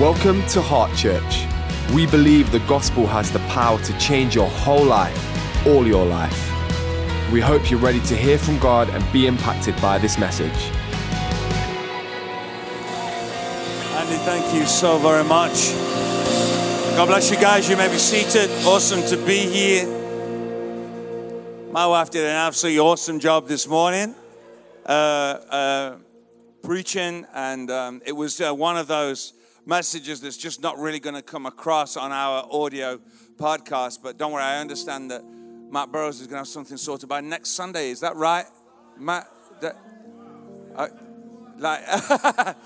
Welcome to Heart Church. We believe the gospel has the power to change your whole life, all your life. We hope you're ready to hear from God and be impacted by this message. Andy, thank you so very much. God bless you guys. You may be seated. Awesome to be here. My wife did an absolutely awesome job this morning uh, uh, preaching, and um, it was uh, one of those messages that's just not really going to come across on our audio podcast. But don't worry, I understand that Matt Burrows is going to have something sorted by next Sunday. Is that right, Matt? That, like,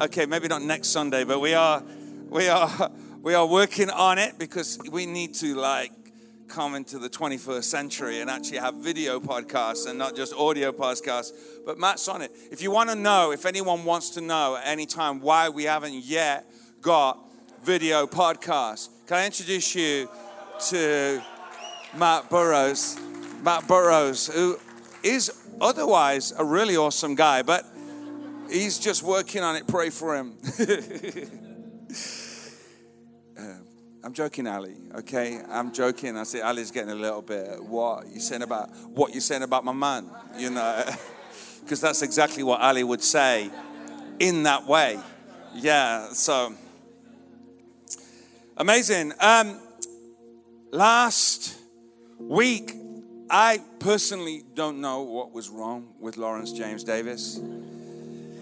okay, maybe not next Sunday, but we are, we are, we are working on it because we need to like come into the 21st century and actually have video podcasts and not just audio podcasts. But Matt's on it. If you want to know, if anyone wants to know at any time why we haven't yet got video podcasts, can I introduce you to Matt Burrows? Matt Burrows, who is otherwise a really awesome guy, but he's just working on it. Pray for him. I'm joking, Ali. Okay, I'm joking. I say Ali's getting a little bit. What you saying about what you saying about my man? You know, because that's exactly what Ali would say in that way. Yeah. So amazing. Um, last week, I personally don't know what was wrong with Lawrence James Davis.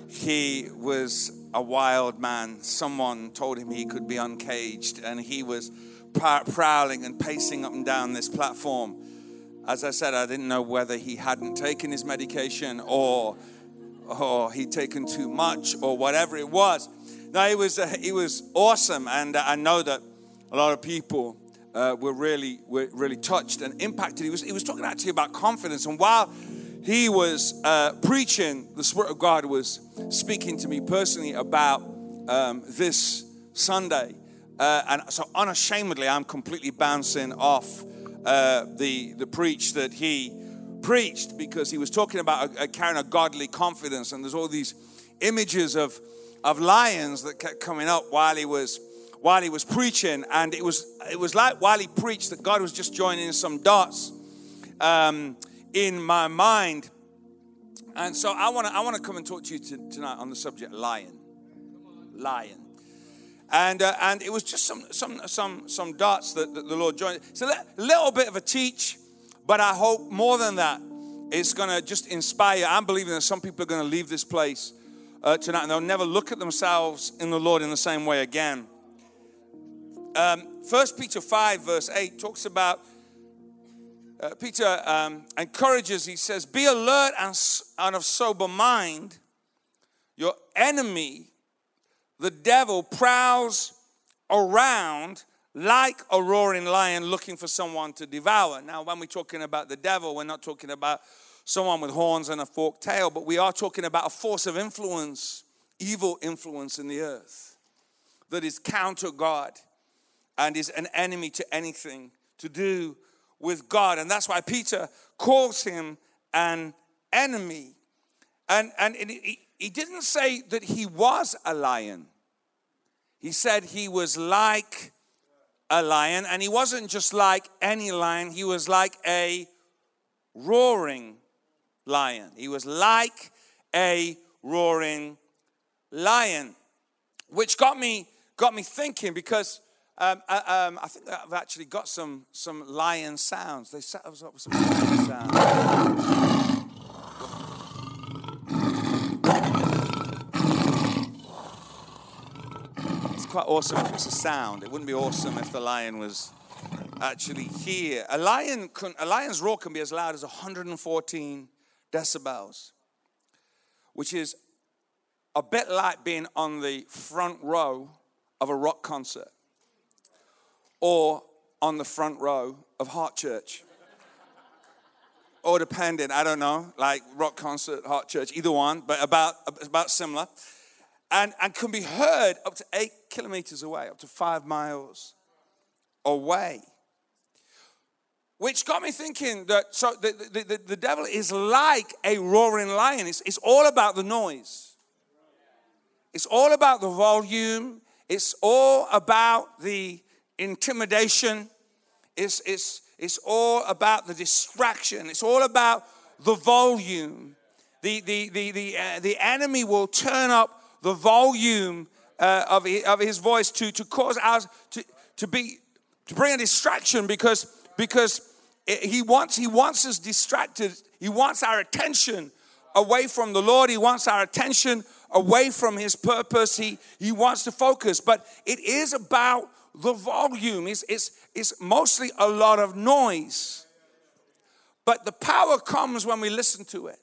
He was a wild man. Someone told him he could be uncaged, and he was prowling and pacing up and down this platform. As I said, I didn't know whether he hadn't taken his medication or, or he'd taken too much or whatever it was. No, he was, uh, he was awesome, and I know that a lot of people uh, were really were really touched and impacted. He was, he was talking actually about confidence, and while he was uh, preaching, the Spirit of God was speaking to me personally about um, this Sunday. Uh, and so, unashamedly, I'm completely bouncing off uh, the, the preach that he preached because he was talking about a, a carrying a godly confidence. And there's all these images of, of lions that kept coming up while he was while he was preaching and it was it was like while he preached that god was just joining in some dots um, in my mind. And so I want to I want to come and talk to you to, tonight on the subject lion. Lion. And, uh, and it was just some, some, some, some dots that, that the Lord joined. So a little bit of a teach, but I hope more than that, it's going to just inspire. I'm believing that some people are going to leave this place uh, tonight and they'll never look at themselves in the Lord in the same way again. Um, 1 Peter 5, verse 8 talks about uh, Peter um, encourages, he says, Be alert and, and of sober mind. Your enemy, the devil, prowls around like a roaring lion looking for someone to devour. Now, when we're talking about the devil, we're not talking about someone with horns and a forked tail, but we are talking about a force of influence, evil influence in the earth that is counter God and is an enemy to anything to do with God. And that's why Peter calls him an enemy. And, and he, he didn't say that he was a lion, he said he was like a lion. And he wasn't just like any lion, he was like a roaring lion. He was like a roaring lion, which got me got me thinking because um, uh, um, I think I've actually got some some lion sounds. They set us up with some lion sounds. It's quite awesome if it's a sound. It wouldn't be awesome if the lion was actually here. A lion can, a lion's roar can be as loud as 114 decibels, which is a bit like being on the front row of a rock concert or on the front row of Heart Church. or depending, I don't know, like rock concert, Heart Church, either one, but about, about similar. And, and can be heard up to eight kilometers away, up to five miles away. Which got me thinking that so the, the, the, the devil is like a roaring lion. It's, it's all about the noise. It's all about the volume. It's all about the intimidation. It's, it's, it's all about the distraction. It's all about the volume. The, the, the, the, uh, the enemy will turn up the volume uh, of, his, of his voice to, to cause us to, to be to bring a distraction because because he wants he wants us distracted he wants our attention away from the lord he wants our attention away from his purpose he he wants to focus but it is about the volume is, it's, it's mostly a lot of noise. But the power comes when we listen to it.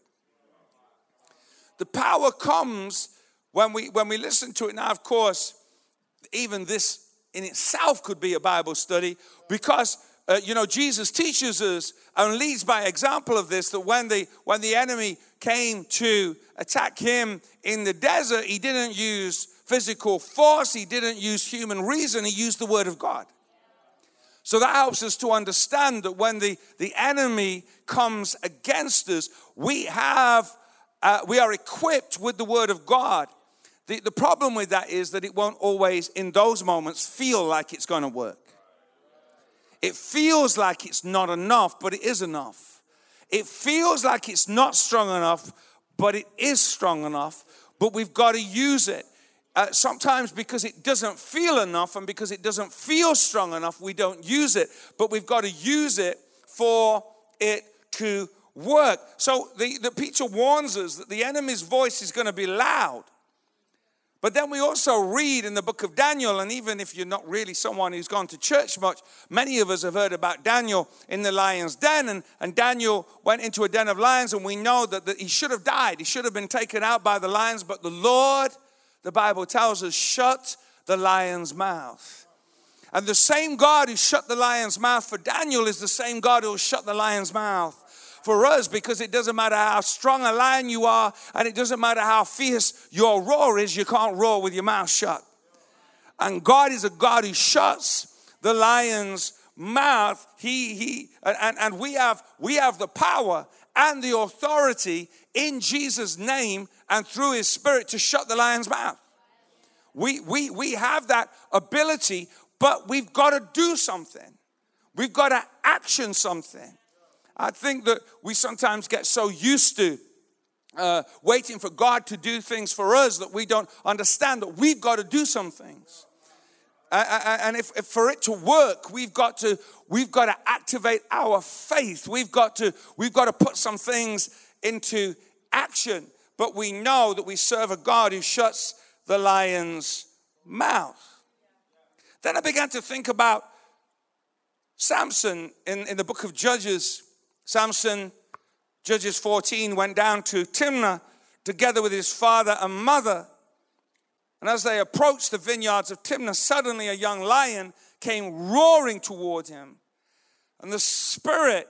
The power comes when we when we listen to it. Now of course even this in itself could be a bible study because uh, you know jesus teaches us and leads by example of this that when the when the enemy came to attack him in the desert he didn't use physical force he didn't use human reason he used the word of god so that helps us to understand that when the, the enemy comes against us, we have uh, we are equipped with the word of God the, the problem with that is that it won't always, in those moments, feel like it's going to work. It feels like it's not enough, but it is enough. It feels like it's not strong enough, but it is strong enough. But we've got to use it. Uh, sometimes because it doesn't feel enough and because it doesn't feel strong enough, we don't use it. But we've got to use it for it to work. So the, the Peter warns us that the enemy's voice is going to be loud. But then we also read in the book of Daniel, and even if you're not really someone who's gone to church much, many of us have heard about Daniel in the lion's den. And, and Daniel went into a den of lions, and we know that, that he should have died. He should have been taken out by the lions, but the Lord, the Bible tells us, shut the lion's mouth. And the same God who shut the lion's mouth for Daniel is the same God who will shut the lion's mouth for us because it doesn't matter how strong a lion you are and it doesn't matter how fierce your roar is, you can't roar with your mouth shut. And God is a God who shuts the lion's mouth. He, he, and, and we have, we have the power and the authority in Jesus' name and through his spirit to shut the lion's mouth. We, we, we have that ability, but we've got to do something. We've got to action something. I think that we sometimes get so used to uh, waiting for God to do things for us that we don't understand that we've got to do some things. And if, if, for it to work, we've got to we've got to activate our faith. We've got to we've got to put some things into action. But we know that we serve a God who shuts the lion's mouth. Then I began to think about Samson in, in the book of Judges. Samson, Judges 14, went down to Timnah together with his father and mother. And as they approached the vineyards of Timnah, suddenly a young lion came roaring toward him. And the Spirit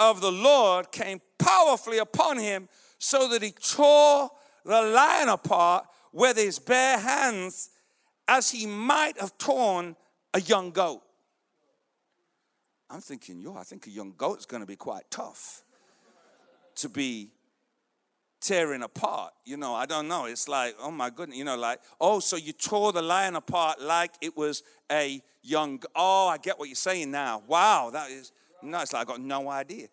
of the Lord came powerfully upon him so that he tore the lion apart with his bare hands as he might have torn a young goat. I'm thinking, yo, I think a young goat's to be quite tough to be tearing apart. You know, I don't know. It's like, oh my goodness, you know, like, oh, so you tore the lion apart like it was a young. Oh, I get what you're saying now. Wow, that is. No, it's like I got no idea.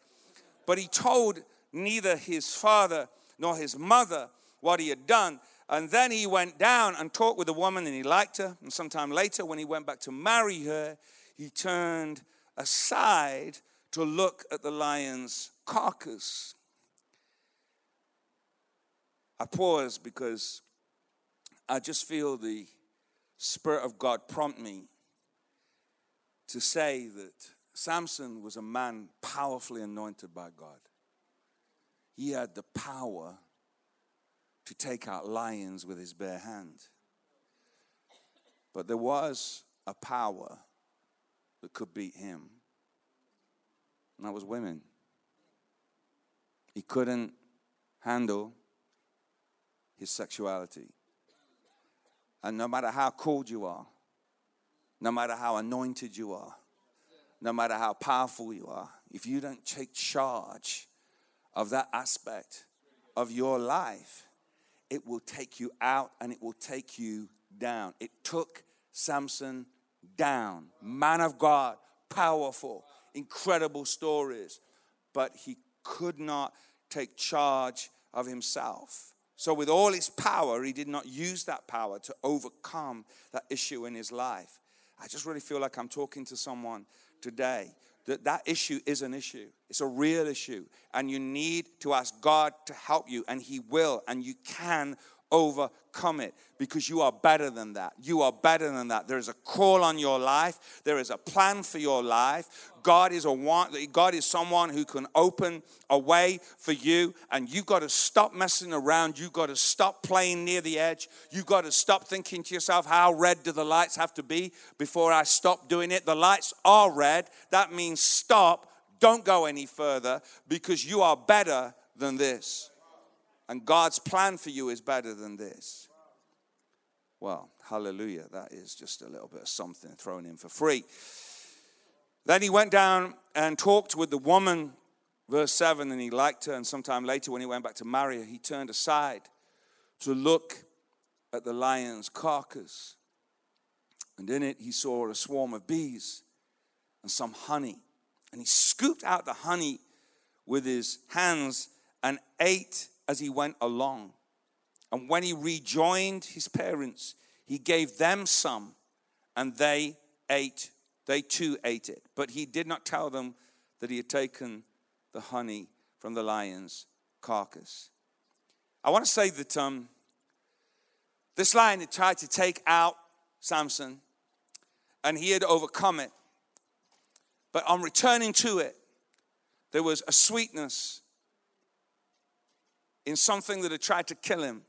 But he told neither his father nor his mother what he had done. And then he went down and talked with the woman, and he liked her. And sometime later, when he went back to marry her, he turned aside to look at the lion's carcass. I pause because I just feel the Spirit of God prompt me to say that Samson was a man powerfully anointed by God. He had the power to take out lions with his bare hand. But there was a power that could beat him. And that was women. He couldn't handle his sexuality. And no matter how cold you are, no matter how anointed you are, no matter how powerful you are, if you don't take charge of that aspect of your life, it will take you out and it will take you down. It took Samson down. Man of God, powerful, incredible stories, but he could not take charge of himself. So, with all his power, he did not use that power to overcome that issue in his life. I just really feel like I'm talking to someone today that that issue is an issue. It's a real issue. And you need to ask God to help you, and He will, and you can overcome it because you are better than that. You are better than that. There is a call on your life. There is a plan for your life. God is a one, God is someone who can open a way for you and you've got to stop messing around. You've got to stop playing near the edge. You've got to stop thinking to yourself, how red do the lights have to be before I stop doing it? The lights are red. That means stop. Don't go any further because you are better than this. And God's plan for you is better than this. Well, hallelujah. That is just a little bit of something thrown in for free. Then he went down and talked with the woman, verse 7, and he liked her. And sometime later, when he went back to marry her, he turned aside to look at the lion's carcass. And in it, he saw a swarm of bees and some honey. And he scooped out the honey with his hands and ate as he went along. And when he rejoined his parents, he gave them some, and they ate. They too ate it. But he did not tell them that he had taken the honey from the lion's carcass. I want to say that um, this lion had tried to take out Samson, and he had overcome it. But on returning to it, there was a sweetness in something that had tried to kill him,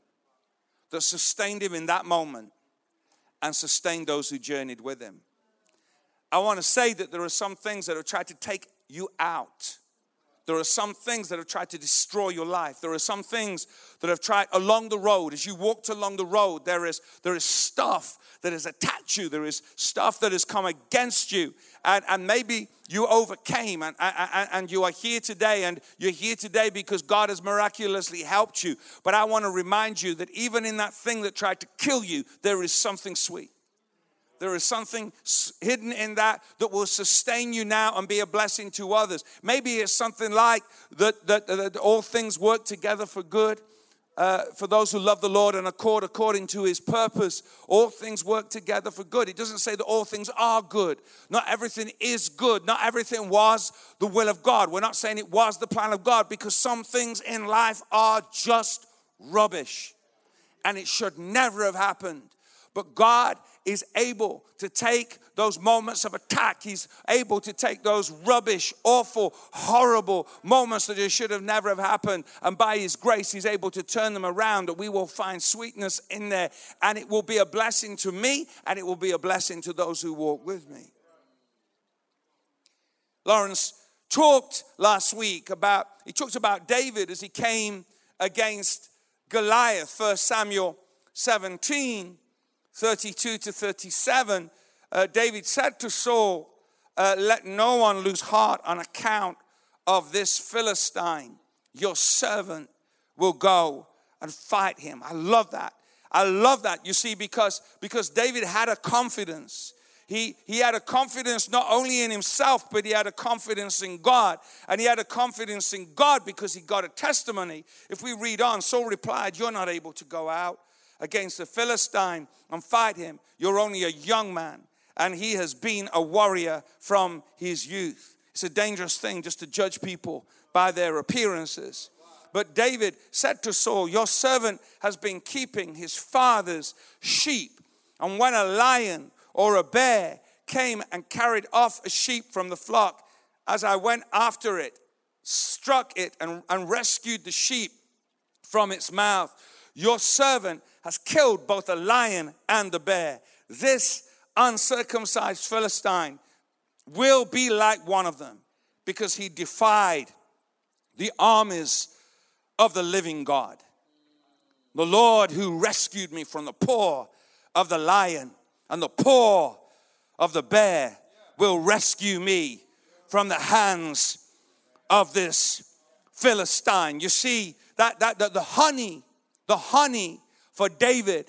that sustained him in that moment and sustained those who journeyed with him. I want to say that there are some things that have tried to take you out. There are some things that have tried to destroy your life. There are some things that have tried along the road. As you walked along the road, there is, there is stuff that has attacked you. There is stuff that has come against you. And, and maybe you overcame and, and, and you are here today. And you're here today because God has miraculously helped you. But I want to remind you that even in that thing that tried to kill you, there is something sweet. There is something hidden in that that will sustain you now and be a blessing to others. Maybe it's something like that, that, that all things work together for good. Uh, for those who love the Lord and accord according to his purpose, all things work together for good. It doesn't say that all things are good. Not everything is good. Not everything was the will of God. We're not saying it was the plan of God because some things in life are just rubbish and it should never have happened. But God is able to take those moments of attack. He's able to take those rubbish, awful, horrible moments that should have never have happened. And by His grace, He's able to turn them around that we will find sweetness in there. And it will be a blessing to me and it will be a blessing to those who walk with me. Lawrence talked last week about, he talked about David as he came against Goliath, 1 Samuel 17. 32 to 37, uh, David said to Saul, uh, Let no one lose heart on account of this Philistine. Your servant will go and fight him. I love that. I love that. You see, because, because David had a confidence. He, he had a confidence not only in himself, but he had a confidence in God. And he had a confidence in God because he got a testimony. If we read on, Saul replied, You're not able to go out against the Philistine and fight him. You're only a young man, and he has been a warrior from his youth. It's a dangerous thing just to judge people by their appearances. But David said to Saul, Your servant has been keeping his father's sheep. And when a lion or a bear came and carried off a sheep from the flock, as I went after it, struck it, and, and rescued the sheep from its mouth, your servant has killed both the lion and the bear. This uncircumcised Philistine will be like one of them because he defied the armies of the living God. The Lord who rescued me from the paw of the lion and the paw of the bear will rescue me from the hands of this Philistine. You see, that, that, that the honey, the honey for David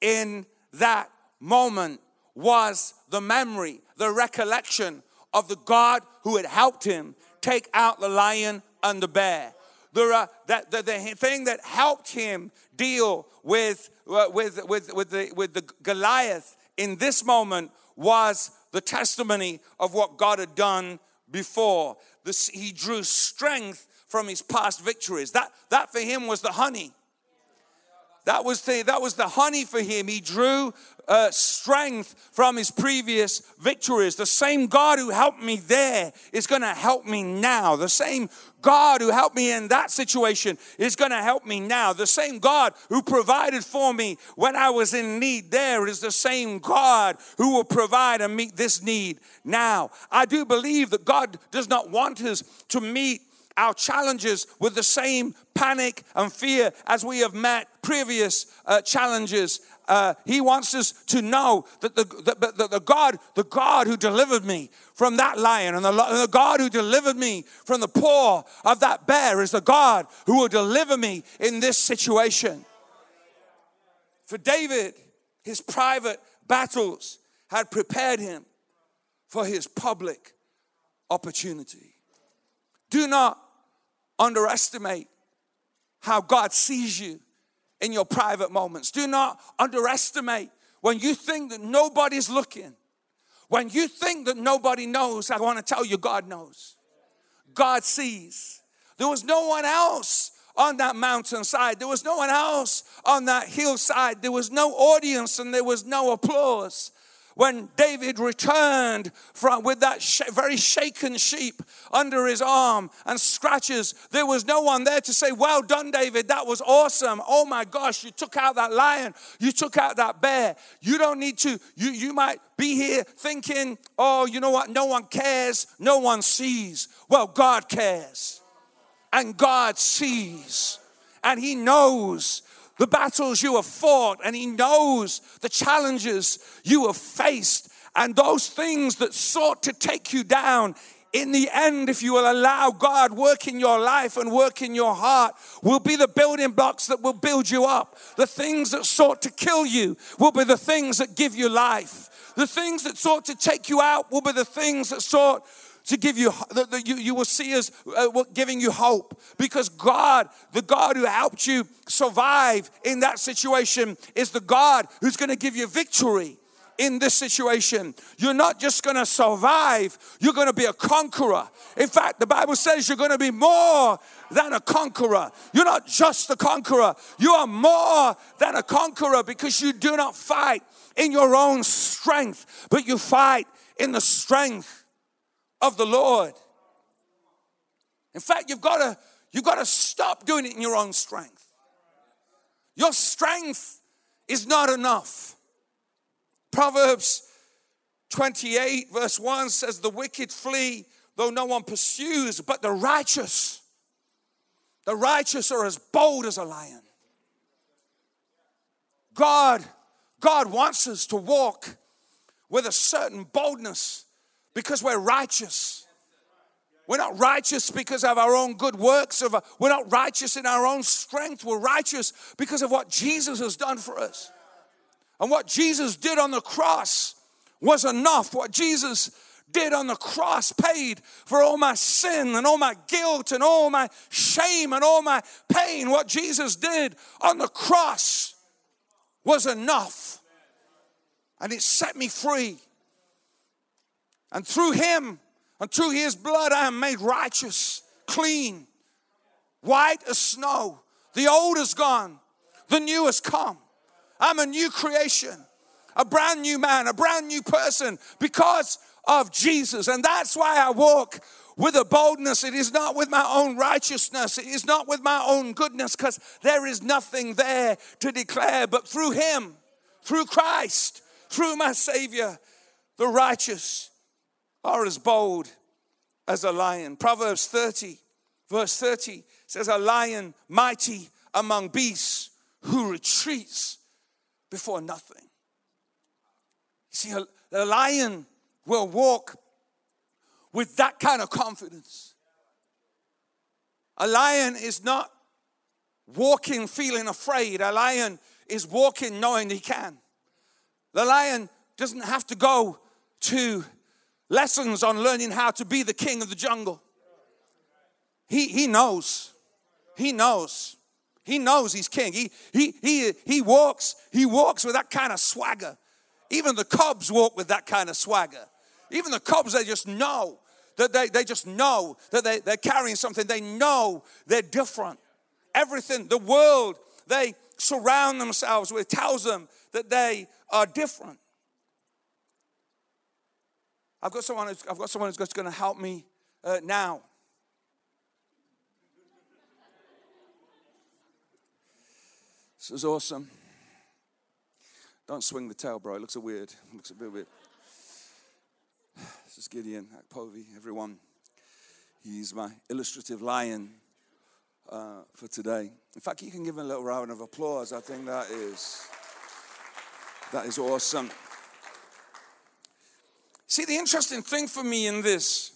in that moment was the memory, the recollection of the God who had helped him take out the lion and the bear. The, that, the, the thing that helped him deal with, uh, with, with, with, the, with the Goliath in this moment was the testimony of what God had done before. This, he drew strength from his past victories. That, that for him was the honey. That was the, that was the honey for him. He drew uh, strength from his previous victories. The same God who helped me there is going to help me now. The same God who helped me in that situation is going to help me now. The same God who provided for me when I was in need there is the same God who will provide and meet this need now. I do believe that God does not want us to meet our challenges with the same panic and fear as we have met previous uh, challenges. Uh, he wants us to know that the, the, the, the, God, the God who delivered me from that lion and the, the God who delivered me from the paw of that bear is the God who will deliver me in this situation. For David, his private battles had prepared him for his public opportunity. Do not underestimate how God sees you in your private moments. Do not underestimate when you think that nobody's looking. When you think that nobody knows, I want to tell you, God knows. God sees. There was no one else on that mountainside. There was no one else on that hillside. There was no audience and there was no applause when David returned from with that sh- very shaken sheep under his arm and scratches, there was no one there to say, "Well done, David. That was awesome. Oh my gosh, you took out that lion. You took out that bear. You don't need to. You you might be here thinking, "Oh, you know what? No one cares. No one sees." Well, God cares. And God sees. And he knows the battles you have fought, and He knows the challenges you have faced, and those things that sought to take you down. In the end, if you will allow God work in your life and work in your heart, will be the building blocks that will build you up. The things that sought to kill you will be the things that give you life. The things that sought to take you out will be the things that sought to give you, you, you will see us uh, giving you hope because God, the God who helped you survive in that situation, is the God who's going to give you victory in this situation. You're not just going to survive, you're going to be a conqueror. In fact, the Bible says you're going to be more than a conqueror. You're not just a conqueror, you are more than a conqueror because you do not fight in your own strength, but you fight in the strength of the Lord. In fact, you've got to you've got to stop doing it in your own strength. Your strength is not enough. Proverbs 28 verse 1 says the wicked flee though no one pursues, but the righteous the righteous are as bold as a lion. God God wants us to walk with a certain boldness because we're righteous. We're not righteous because of our own good works. Of we're not righteous in our own strength. We're righteous because of what Jesus has done for us. And what Jesus did on the cross was enough. What Jesus did on the cross paid for all my sin and all my guilt and all my shame and all my pain. What Jesus did on the cross was enough. And it set me free. And through him and through his blood, I am made righteous, clean, white as snow. The old is gone, the new has come. I'm a new creation, a brand new man, a brand new person because of Jesus. And that's why I walk with a boldness. It is not with my own righteousness, it is not with my own goodness, because there is nothing there to declare, but through Him, through Christ, through my Savior, the righteous are as bold as a lion. Proverbs 30, verse 30 says, A lion mighty among beasts who retreats before nothing. See, a, a lion will walk with that kind of confidence. A lion is not walking feeling afraid, a lion is walking knowing he can. The lion doesn't have to go to lessons on learning how to be the king of the jungle. He, he knows. He knows. He knows he's king. He, he, he, he walks, he walks with that kind of swagger. Even the cubs walk with that kind of swagger. Even the cubs, they just know that they, they just know that they, they're carrying something. They know they're different. Everything, the world they surround themselves with tells them that they are different. I've got someone who's, I've got someone who's going to help me uh, now. This is awesome. Don't swing the tail, bro. It looks a weird. It looks a bit weird. This is Gideon Akpovi, everyone. He's my illustrative lion uh, for today. In fact, you can give him a little round of applause. I think that is that is awesome. See, the interesting thing for me in this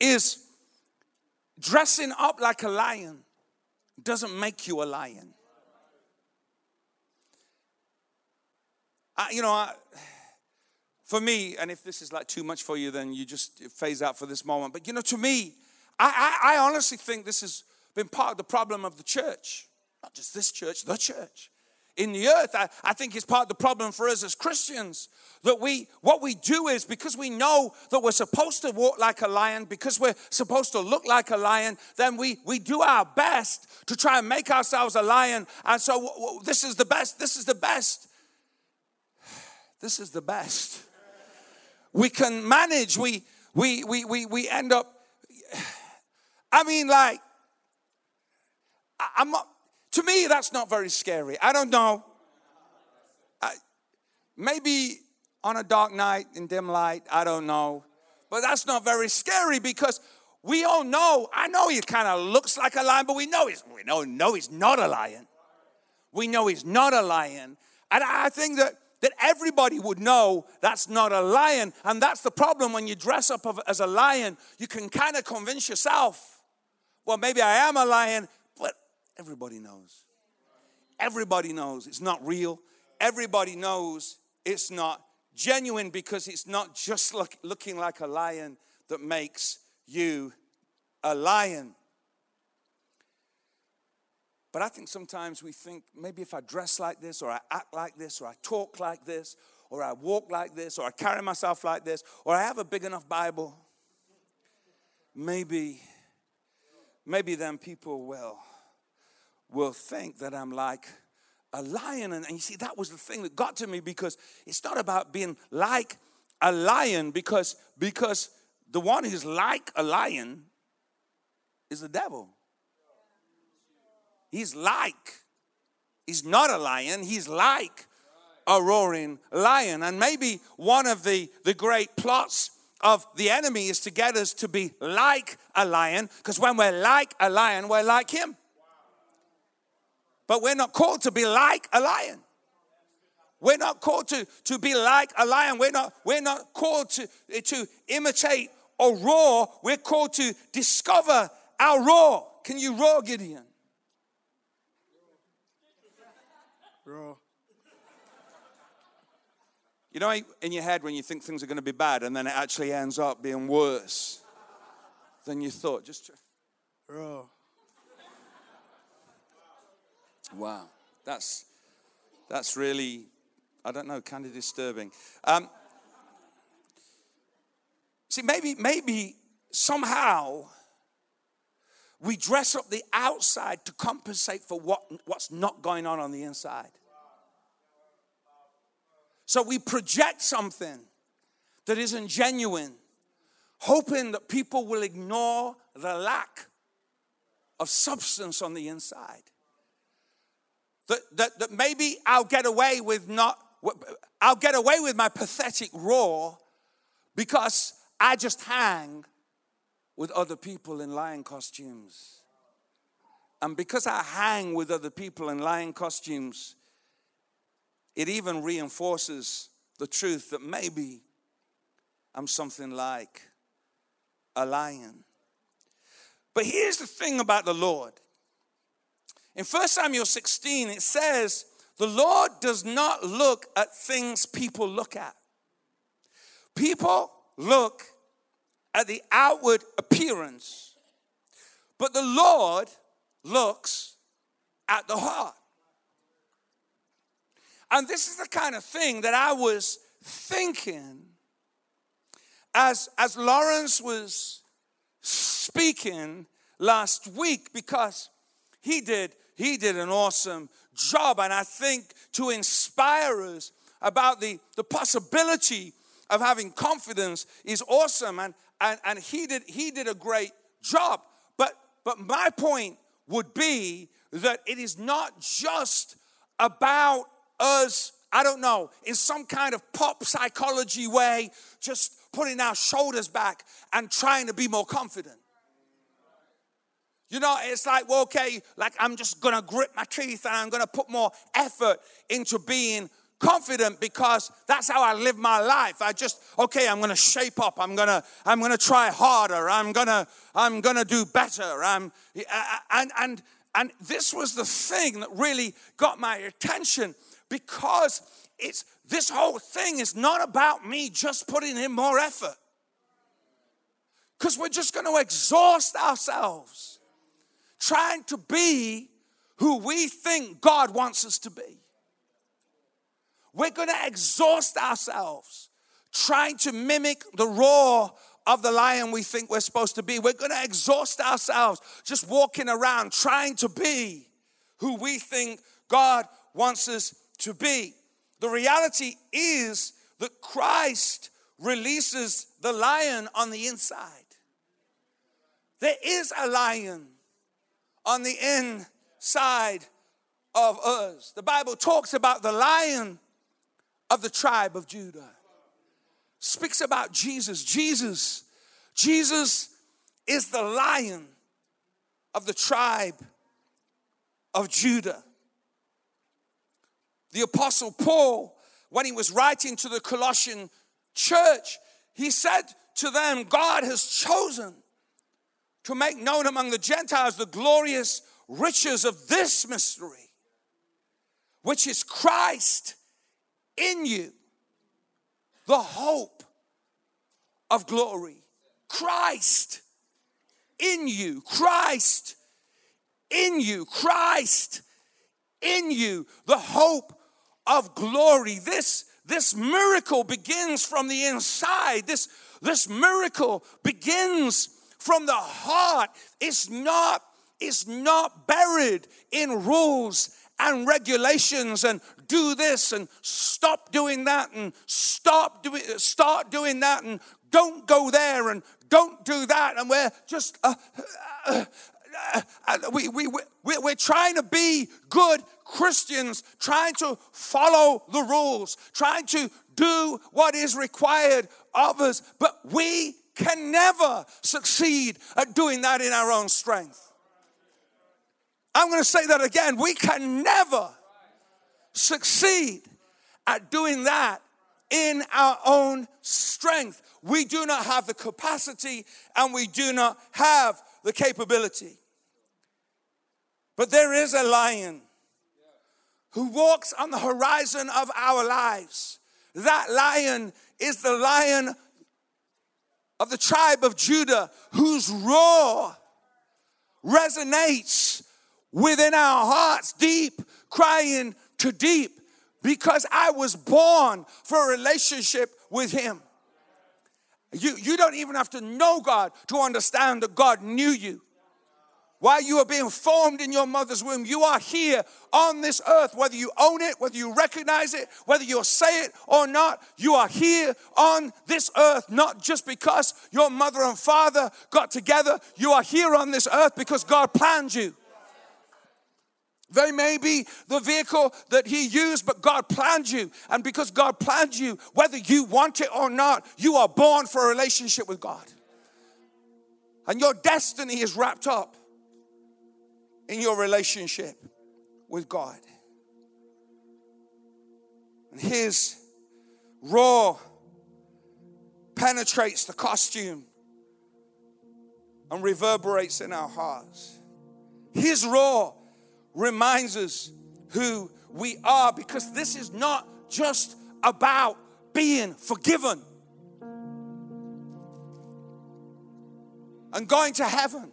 is dressing up like a lion doesn't make you a lion. I, you know, I, for me, and if this is like too much for you, then you just phase out for this moment. But you know, to me, I, I, I honestly think this has been part of the problem of the church. Not just this church, the church. In the earth, I, I think it's part of the problem for us as Christians that we, what we do is because we know that we're supposed to walk like a lion, because we're supposed to look like a lion, then we, we do our best to try and make ourselves a lion. And so w- w- this is the best, this is the best. This is the best. We can manage, we, we, we, we, we end up, I mean, like, I'm not, to me, that's not very scary. I don't know. I, maybe on a dark night in dim light, I don't know. But that's not very scary because we all know, I know he kind of looks like a lion, but we know he's, we know, know he's not a lion. We know he's not a lion. And I think that that everybody would know that's not a lion. And that's the problem when you dress up as a lion, you can kind of convince yourself, well, maybe I am a lion, but everybody knows. Everybody knows it's not real. Everybody knows it's not genuine because it's not just look, looking like a lion that makes you a lion. But I think sometimes we think maybe if I dress like this, or I act like this, or I talk like this, or I walk like this, or I carry myself like this, or I have a big enough Bible, maybe, maybe then people will, will think that I'm like a lion. And, and you see, that was the thing that got to me because it's not about being like a lion, because, because the one who's like a lion is the devil. He's like, he's not a lion, he's like a roaring lion. And maybe one of the, the great plots of the enemy is to get us to be like a lion, because when we're like a lion, we're like him. But we're not called to be like a lion. We're not called to, to be like a lion. We're not, we're not called to, to imitate or roar. We're called to discover our roar. Can you roar, Gideon? Roar. You know, in your head, when you think things are going to be bad and then it actually ends up being worse than you thought. Just, bro. Wow. That's, that's really, I don't know, kind of disturbing. Um, see, maybe, maybe somehow we dress up the outside to compensate for what, what's not going on on the inside. So we project something that isn't genuine, hoping that people will ignore the lack of substance on the inside. That, that, that maybe I'll get away with not, I'll get away with my pathetic roar because I just hang with other people in lion costumes. And because I hang with other people in lion costumes, it even reinforces the truth that maybe I'm something like a lion. But here's the thing about the Lord. In 1 Samuel 16, it says, The Lord does not look at things people look at. People look at the outward appearance, but the Lord looks at the heart. And this is the kind of thing that I was thinking as, as Lawrence was speaking last week because he did he did an awesome job. And i think to inspire us about the, the possibility of having confidence is awesome. And, and, and he did he did a great job. But but my point would be that it is not just about us i don't know in some kind of pop psychology way just putting our shoulders back and trying to be more confident you know, it's like, well, okay, like I'm just gonna grit my teeth and I'm gonna put more effort into being confident because that's how I live my life. I just, okay, I'm gonna shape up. I'm gonna, I'm gonna try harder. I'm gonna, I'm gonna do better. I'm, and, and, and this was the thing that really got my attention because it's, this whole thing is not about me just putting in more effort. Because we're just gonna exhaust ourselves trying to be who we think God wants us to be. We're going to exhaust ourselves trying to mimic the roar of the lion we think we're supposed to be. We're going to exhaust ourselves just walking around trying to be who we think God wants us to be. The reality is that Christ releases the lion on the inside. There is a lion on the inside of us. The Bible talks about the lion of the tribe of Judah. Speaks about Jesus. Jesus, Jesus is the lion of the tribe of Judah. The apostle Paul, when he was writing to the Colossian church, he said to them, God has chosen to make known among the Gentiles the glorious riches of this mystery, which is Christ in you, the hope of glory. Christ in you, Christ in you, Christ in you, the hope of glory. This, this miracle begins from the inside. This, this miracle begins from the heart. It's not, it's not buried in rules and regulations and do this and stop doing that and stop doing start doing that and don't go there and don't do that and we're just uh, uh, uh, uh we, we, we, we're trying to be good Christians, trying to follow the rules, trying to do what is required of us, but we can never succeed at doing that in our own strength. I'm going to say that again. We can never succeed at doing that in our own strength. We do not have the capacity and we do not have the capability. But there is a lion who walks on the horizon of our lives. That lion is the lion of the tribe of Judah whose roar resonates within our hearts, deep, crying to deep, because I was born for a relationship with Him. You, you don't even have to know God to understand that God knew you. While you are being formed in your mother's womb, you are here on this earth, whether you own it, whether you recognize it, whether you say it or not, you are here on this earth, not just because your mother and father got together. You are here on this earth because God planned you. They may be the vehicle that He used, but God planned you. And because God planned you, whether you want it or not, you are born for a relationship with God. And your destiny is wrapped up in your relationship with God. And his roar penetrates the costume and reverberates in our hearts. His roar reminds us who we are because this is not just about being forgiven and going to heaven.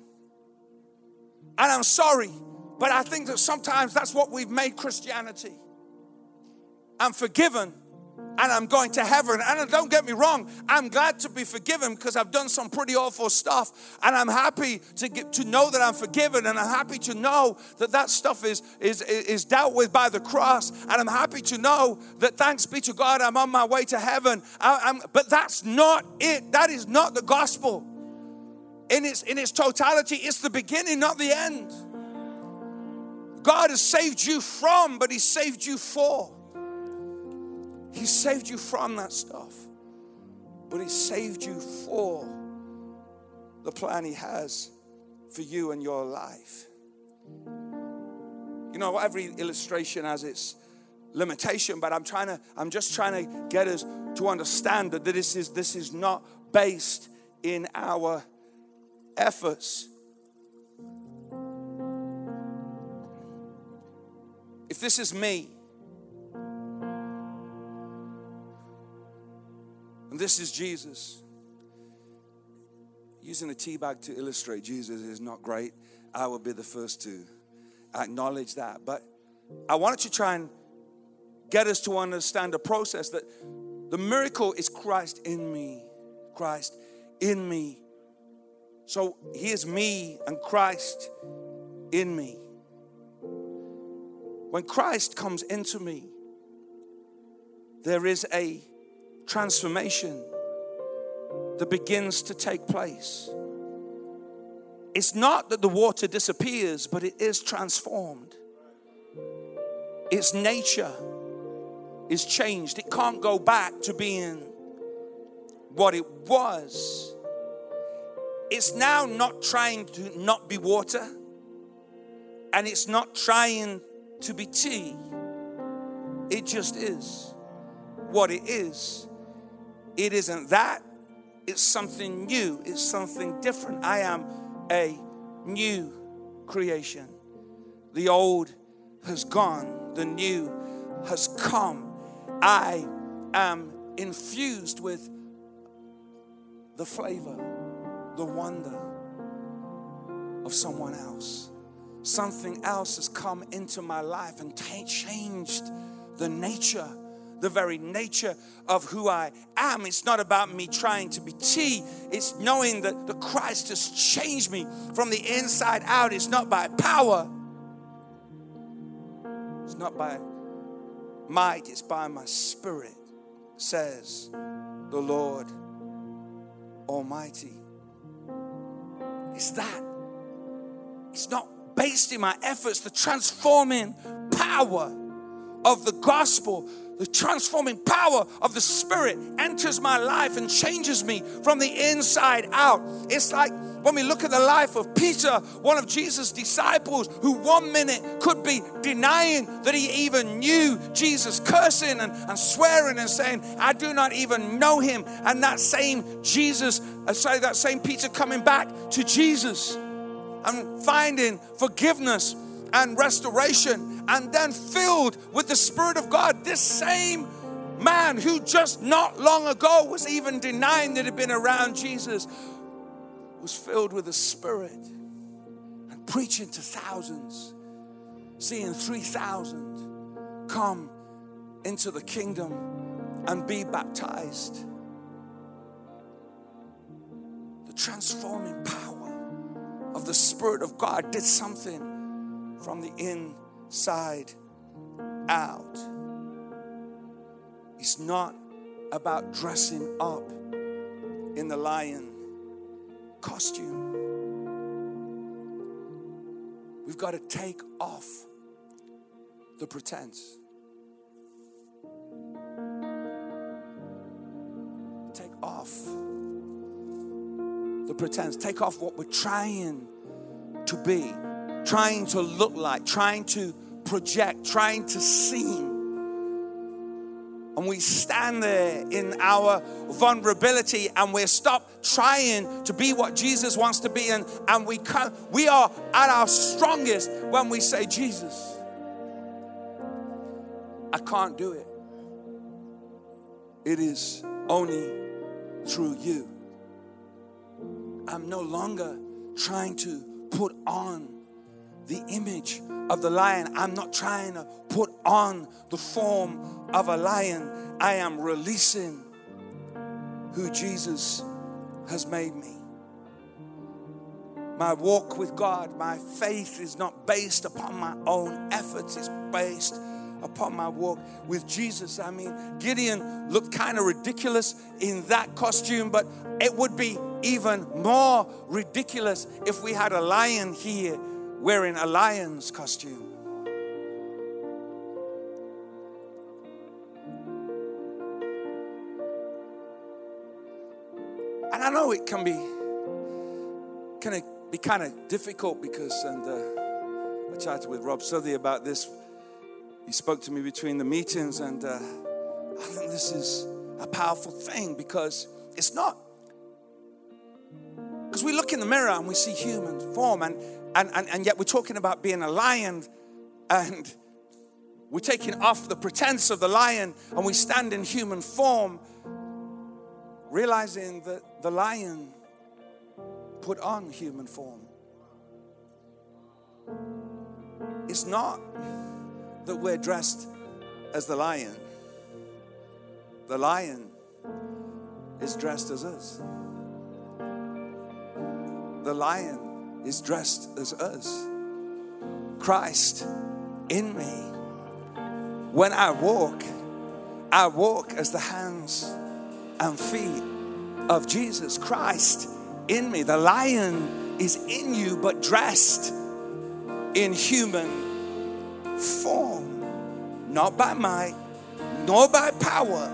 And I'm sorry, but I think that sometimes that's what we've made Christianity. I'm forgiven and I'm going to heaven. And don't get me wrong, I'm glad to be forgiven because I've done some pretty awful stuff. And I'm happy to get to know that I'm forgiven. And I'm happy to know that that stuff is, is, is dealt with by the cross. And I'm happy to know that thanks be to God, I'm on my way to heaven. I, but that's not it. That is not the gospel. In its, in its totality, it's the beginning, not the end. God has saved you from, but He saved you for. He saved you from that stuff, but He saved you for the plan He has for you and your life. You know, every illustration has its limitation, but I'm trying to, I'm just trying to get us to understand that this is this is not based in our efforts. If this is me, And this is Jesus. Using a tea bag to illustrate Jesus is not great. I will be the first to acknowledge that. But I wanted to try and get us to understand the process that the miracle is Christ in me. Christ in me. So he is me and Christ in me. When Christ comes into me, there is a transformation that begins to take place. It's not that the water disappears, but it is transformed. Its nature is changed. It can't go back to being what it was. It's now not trying to not be water, and it's not trying to be tea. It just is what it is. It isn't that, it's something new, it's something different. I am a new creation. The old has gone, the new has come. I am infused with the flavor, the wonder of someone else. Something else has come into my life and t- changed the nature the very nature of who I am. It's not about me trying to be tea, it's knowing that the Christ has changed me from the inside out. It's not by power, it's not by might, it's by my spirit, says the Lord Almighty. It's that. It's not based in my efforts, the transforming power of the gospel the transforming power of the Spirit enters my life and changes me from the inside out. It's like when we look at the life of Peter, one of Jesus' disciples, who one minute could be denying that he even knew Jesus, cursing and, and swearing and saying, I do not even know him. And that same Jesus, uh, say that same Peter coming back to Jesus and finding forgiveness and restoration, and then filled with the Spirit of God. This same man who just not long ago was even denying that he'd been around Jesus was filled with the Spirit and preaching to thousands, seeing 3,000 come into the kingdom and be baptized. The transforming power of the Spirit of God did something from the inside out. It's not about dressing up in the lion costume. We've got to take off the pretense. Take off the pretense. Take off what we're trying to be trying to look like, trying to project, trying to seem. And we stand there in our vulnerability and we stop trying to be what Jesus wants to be. And, and we, come, we are at our strongest when we say, Jesus, I can't do it. It is only through you. I'm no longer trying to put on the image of the lion. I'm not trying to put on the form of a lion. I am releasing who Jesus has made me. My walk with God, my faith is not based upon my own efforts, it's based upon my walk with Jesus. I mean, Gideon looked kind of ridiculous in that costume, but it would be even more ridiculous if we had a lion here wearing a lion's costume. And I know it can be can it be kind of difficult because and uh, I chatted with Rob Southey about this he spoke to me between the meetings, and uh, I think this is a powerful thing because it's not. Because we look in the mirror and we see human form, and, and, and, and yet we're talking about being a lion, and we're taking off the pretense of the lion and we stand in human form, realizing that the lion put on human form. It's not that we're dressed as the lion. The lion is dressed as us. The lion is dressed as us. Christ in me. When I walk, I walk as the hands and feet of Jesus Christ in me. The lion is in you, but dressed in human form, not by might, nor by power,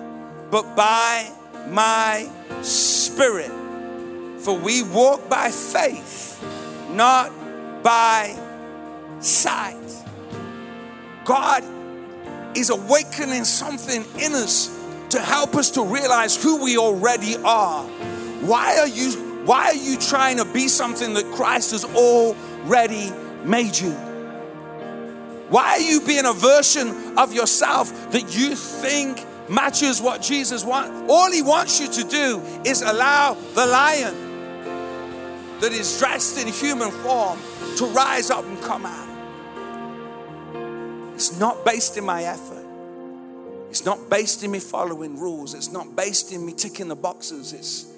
but by my spirit. For we walk by faith, not by sight. God is awakening something in us to help us to realize who we already are. Why are you why are you trying to be something that Christ has already made you? Why are you being a version of yourself that you think matches what Jesus wants? All he wants you to do is allow the lion that is dressed in human form to rise up and come out. It's not based in my effort. It's not based in me following rules. It's not based in me ticking the boxes. It's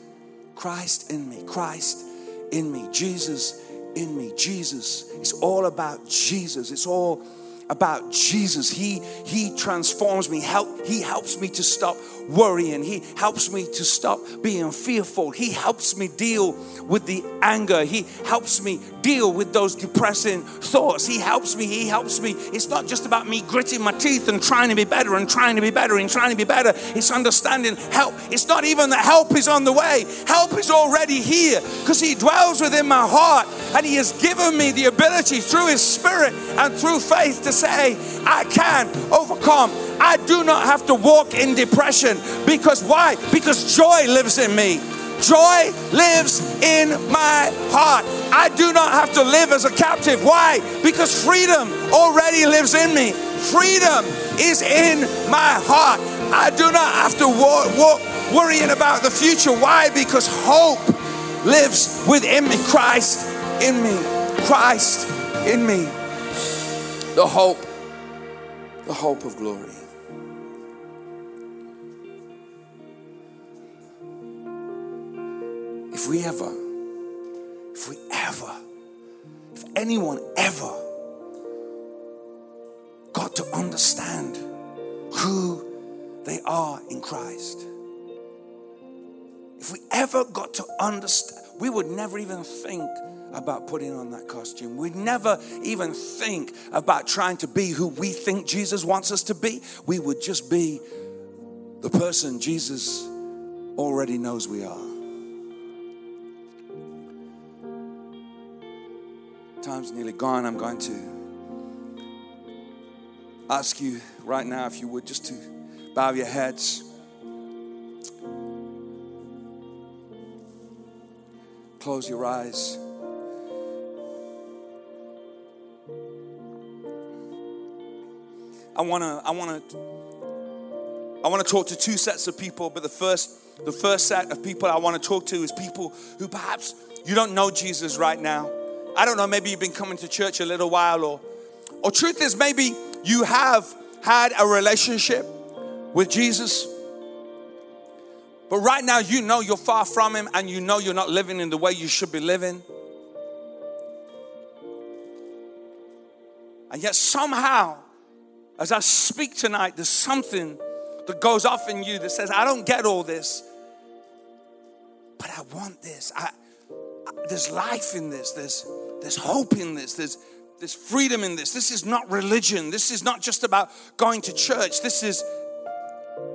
Christ in me, Christ in me, Jesus in me, Jesus. It's all about Jesus. It's all about Jesus. He he transforms me. Help he helps me to stop worrying. He helps me to stop being fearful. He helps me deal with the anger. He helps me deal with those depressing thoughts. He helps me. He helps me. It's not just about me gritting my teeth and trying to be better and trying to be better and trying to be better. It's understanding help. It's not even that help is on the way. Help is already here because he dwells within my heart and he has given me the ability through his spirit and through faith to say, I can overcome. I do not have to walk in depression because why? Because joy lives in me. Joy lives in my heart. I do not have to live as a captive. Why? Because freedom already lives in me. Freedom is in my heart. I do not have to walk, walk worrying about the future. Why? Because hope lives within me. Christ in me. Christ in me. The hope, the hope of glory. If we ever, if we ever, if anyone ever got to understand who they are in Christ, if we ever got to understand, we would never even think about putting on that costume. We'd never even think about trying to be who we think Jesus wants us to be. We would just be the person Jesus already knows we are. Time's nearly gone. I'm going to ask you right now, if you would, just to bow your heads. Close your eyes. I want to I want to I want to talk to two sets of people, but the first the first set of people I want to talk to is people who perhaps you don't know Jesus right now. I don't know, maybe you've been coming to church a little while, or, or truth is, maybe you have had a relationship with Jesus. But right now, you know you're far from Him and you know you're not living in the way you should be living. And yet, somehow, as I speak tonight, there's something that goes off in you that says, I don't get all this, but I want this. I, I, there's life in this, there's, there's hope in this, there's, there's freedom in this. This is not religion. This is not just about going to church. This is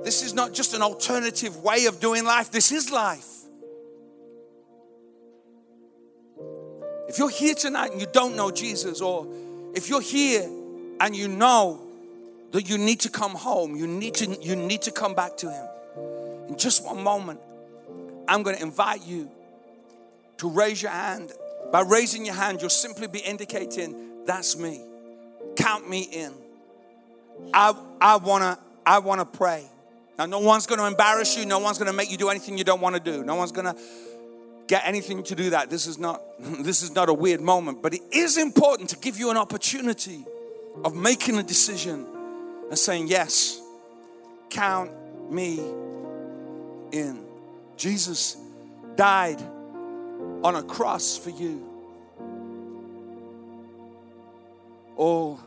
this is not just an alternative way of doing life. This is life. If you're here tonight and you don't know Jesus, or if you're here and you know that you need to come home, you need to you need to come back to him. In just one moment, I'm going to invite you to raise your hand. By raising your hand, you'll simply be indicating, that's me. Count me in. I I want to I want to pray. Now, no one's going to embarrass you. No one's going to make you do anything you don't want to do. No one's going to get anything to do that. This is not this is not a weird moment, but it is important to give you an opportunity of making a decision and saying, "Yes, count me in." Jesus died on a cross for you. All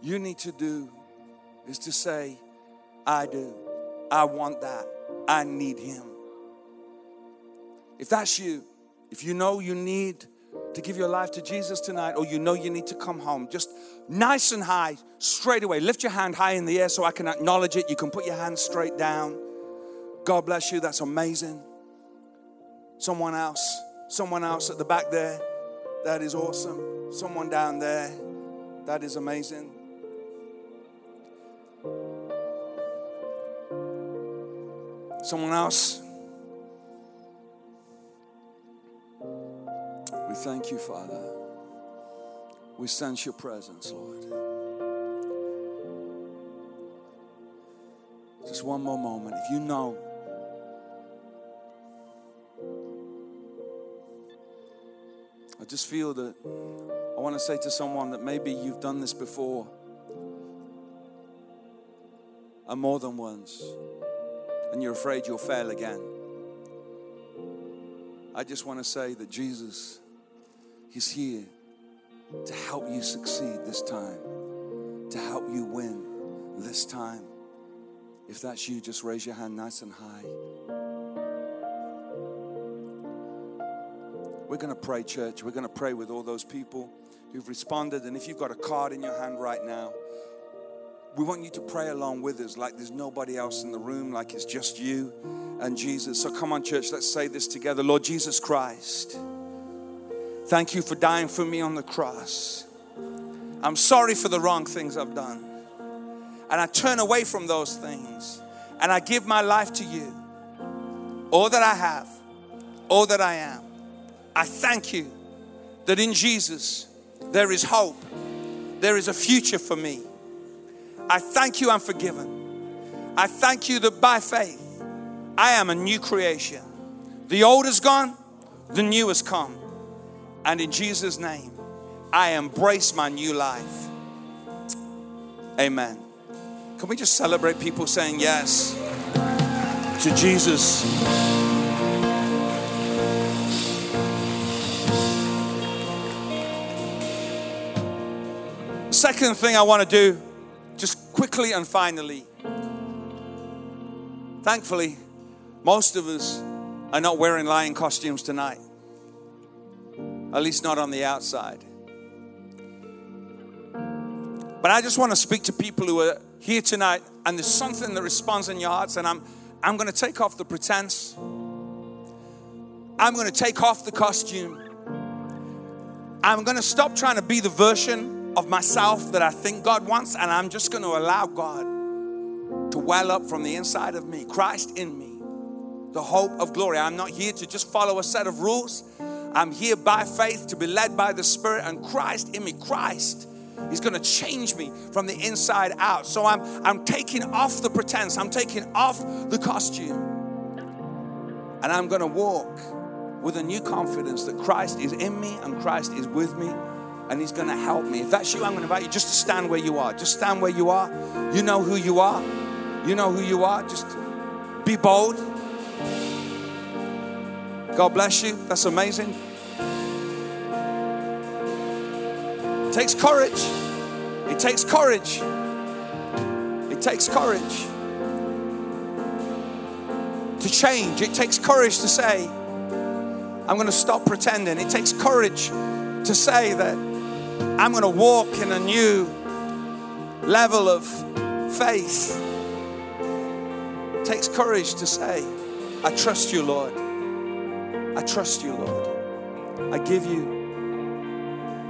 you need to do is to say, I do. I want that. I need Him. If that's you, if you know you need to give your life to Jesus tonight, or you know you need to come home, just nice and high, straight away. Lift your hand high in the air so I can acknowledge it. You can put your hand straight down. God bless you. That's amazing. Someone else, someone else at the back there. That is awesome. Someone down there. That is amazing. Someone else? We thank you, Father. We sense your presence, Lord. Just one more moment. If you know, I just feel that I want to say to someone that maybe you've done this before and more than once and you're afraid you'll fail again. I just want to say that Jesus, He's here to help you succeed this time, to help you win this time. If that's you, just raise your hand nice and high. We're going to pray, church. We're going to pray with all those people who've responded. And if you've got a card in your hand right now, we want you to pray along with us like there's nobody else in the room, like it's just you and Jesus. So come on, church, let's say this together. Lord Jesus Christ, thank you for dying for me on the cross. I'm sorry for the wrong things I've done. And I turn away from those things and I give my life to you. All that I have, all that I am. I thank you that in Jesus there is hope, there is a future for me. I thank you I'm forgiven. I thank you that by faith I am a new creation. The old is gone, the new has come. And in Jesus' name, I embrace my new life. Amen. Can we just celebrate people saying yes to Jesus? Second thing I want to do just quickly and finally, thankfully, most of us are not wearing lion costumes tonight, at least not on the outside. But I just want to speak to people who are here tonight and there's something that responds in your hearts, and I'm, I'm going to take off the pretense. I'm going to take off the costume. I'm going to stop trying to be the version of myself that I think God wants, and I'm just going to allow God to well up from the inside of me, Christ in me, the hope of glory. I'm not here to just follow a set of rules. I'm here by faith to be led by the Spirit and Christ in me. Christ is going to change me from the inside out. So I'm I'm taking off the pretense. I'm taking off the costume. And I'm going to walk with a new confidence that Christ is in me and Christ is with me and He's going to help me. If that's you, I'm going to invite you just to stand where you are. Just stand where you are. You know who you are. You know who you are. Just be bold. God bless you. That's amazing. It takes courage. It takes courage. It takes courage to change. It takes courage to say, I'm going to stop pretending. It takes courage to say that I'm going to walk in a new level of faith. It takes courage to say, I trust you, Lord. I trust you, Lord. I give you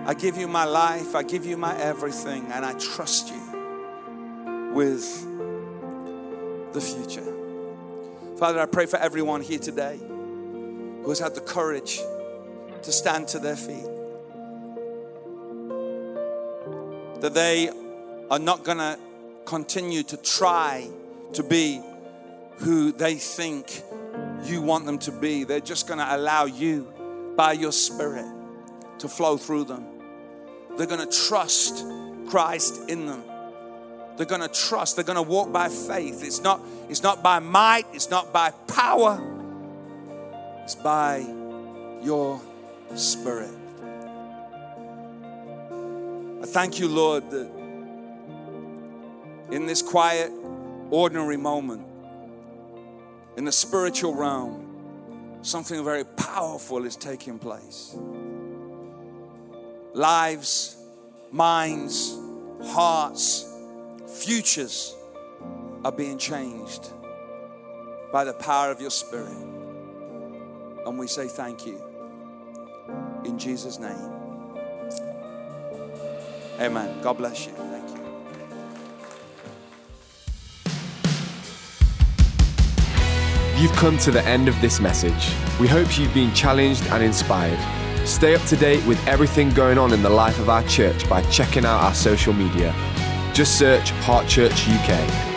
I give you my life, I give you my everything, and I trust you with the future. Father, I pray for everyone here today who has had the courage to stand to their feet. That they are not going to continue to try to be who they think you want them to be. They're just going to allow you by your Spirit to flow through them. They're going to trust Christ in them. They're going to trust. They're going to walk by faith. It's not, it's not by might, it's not by power, it's by your Spirit. Thank you, Lord, that in this quiet, ordinary moment, in the spiritual realm, something very powerful is taking place lives, minds, hearts, futures are being changed by the power of your Spirit. And we say thank you. In Jesus' name. Amen. God bless you. Thank you. You've come to the end of this message. We hope you've been challenged and inspired. Stay up to date with everything going on in the life of our church by checking out our social media. Just search Heart Church UK.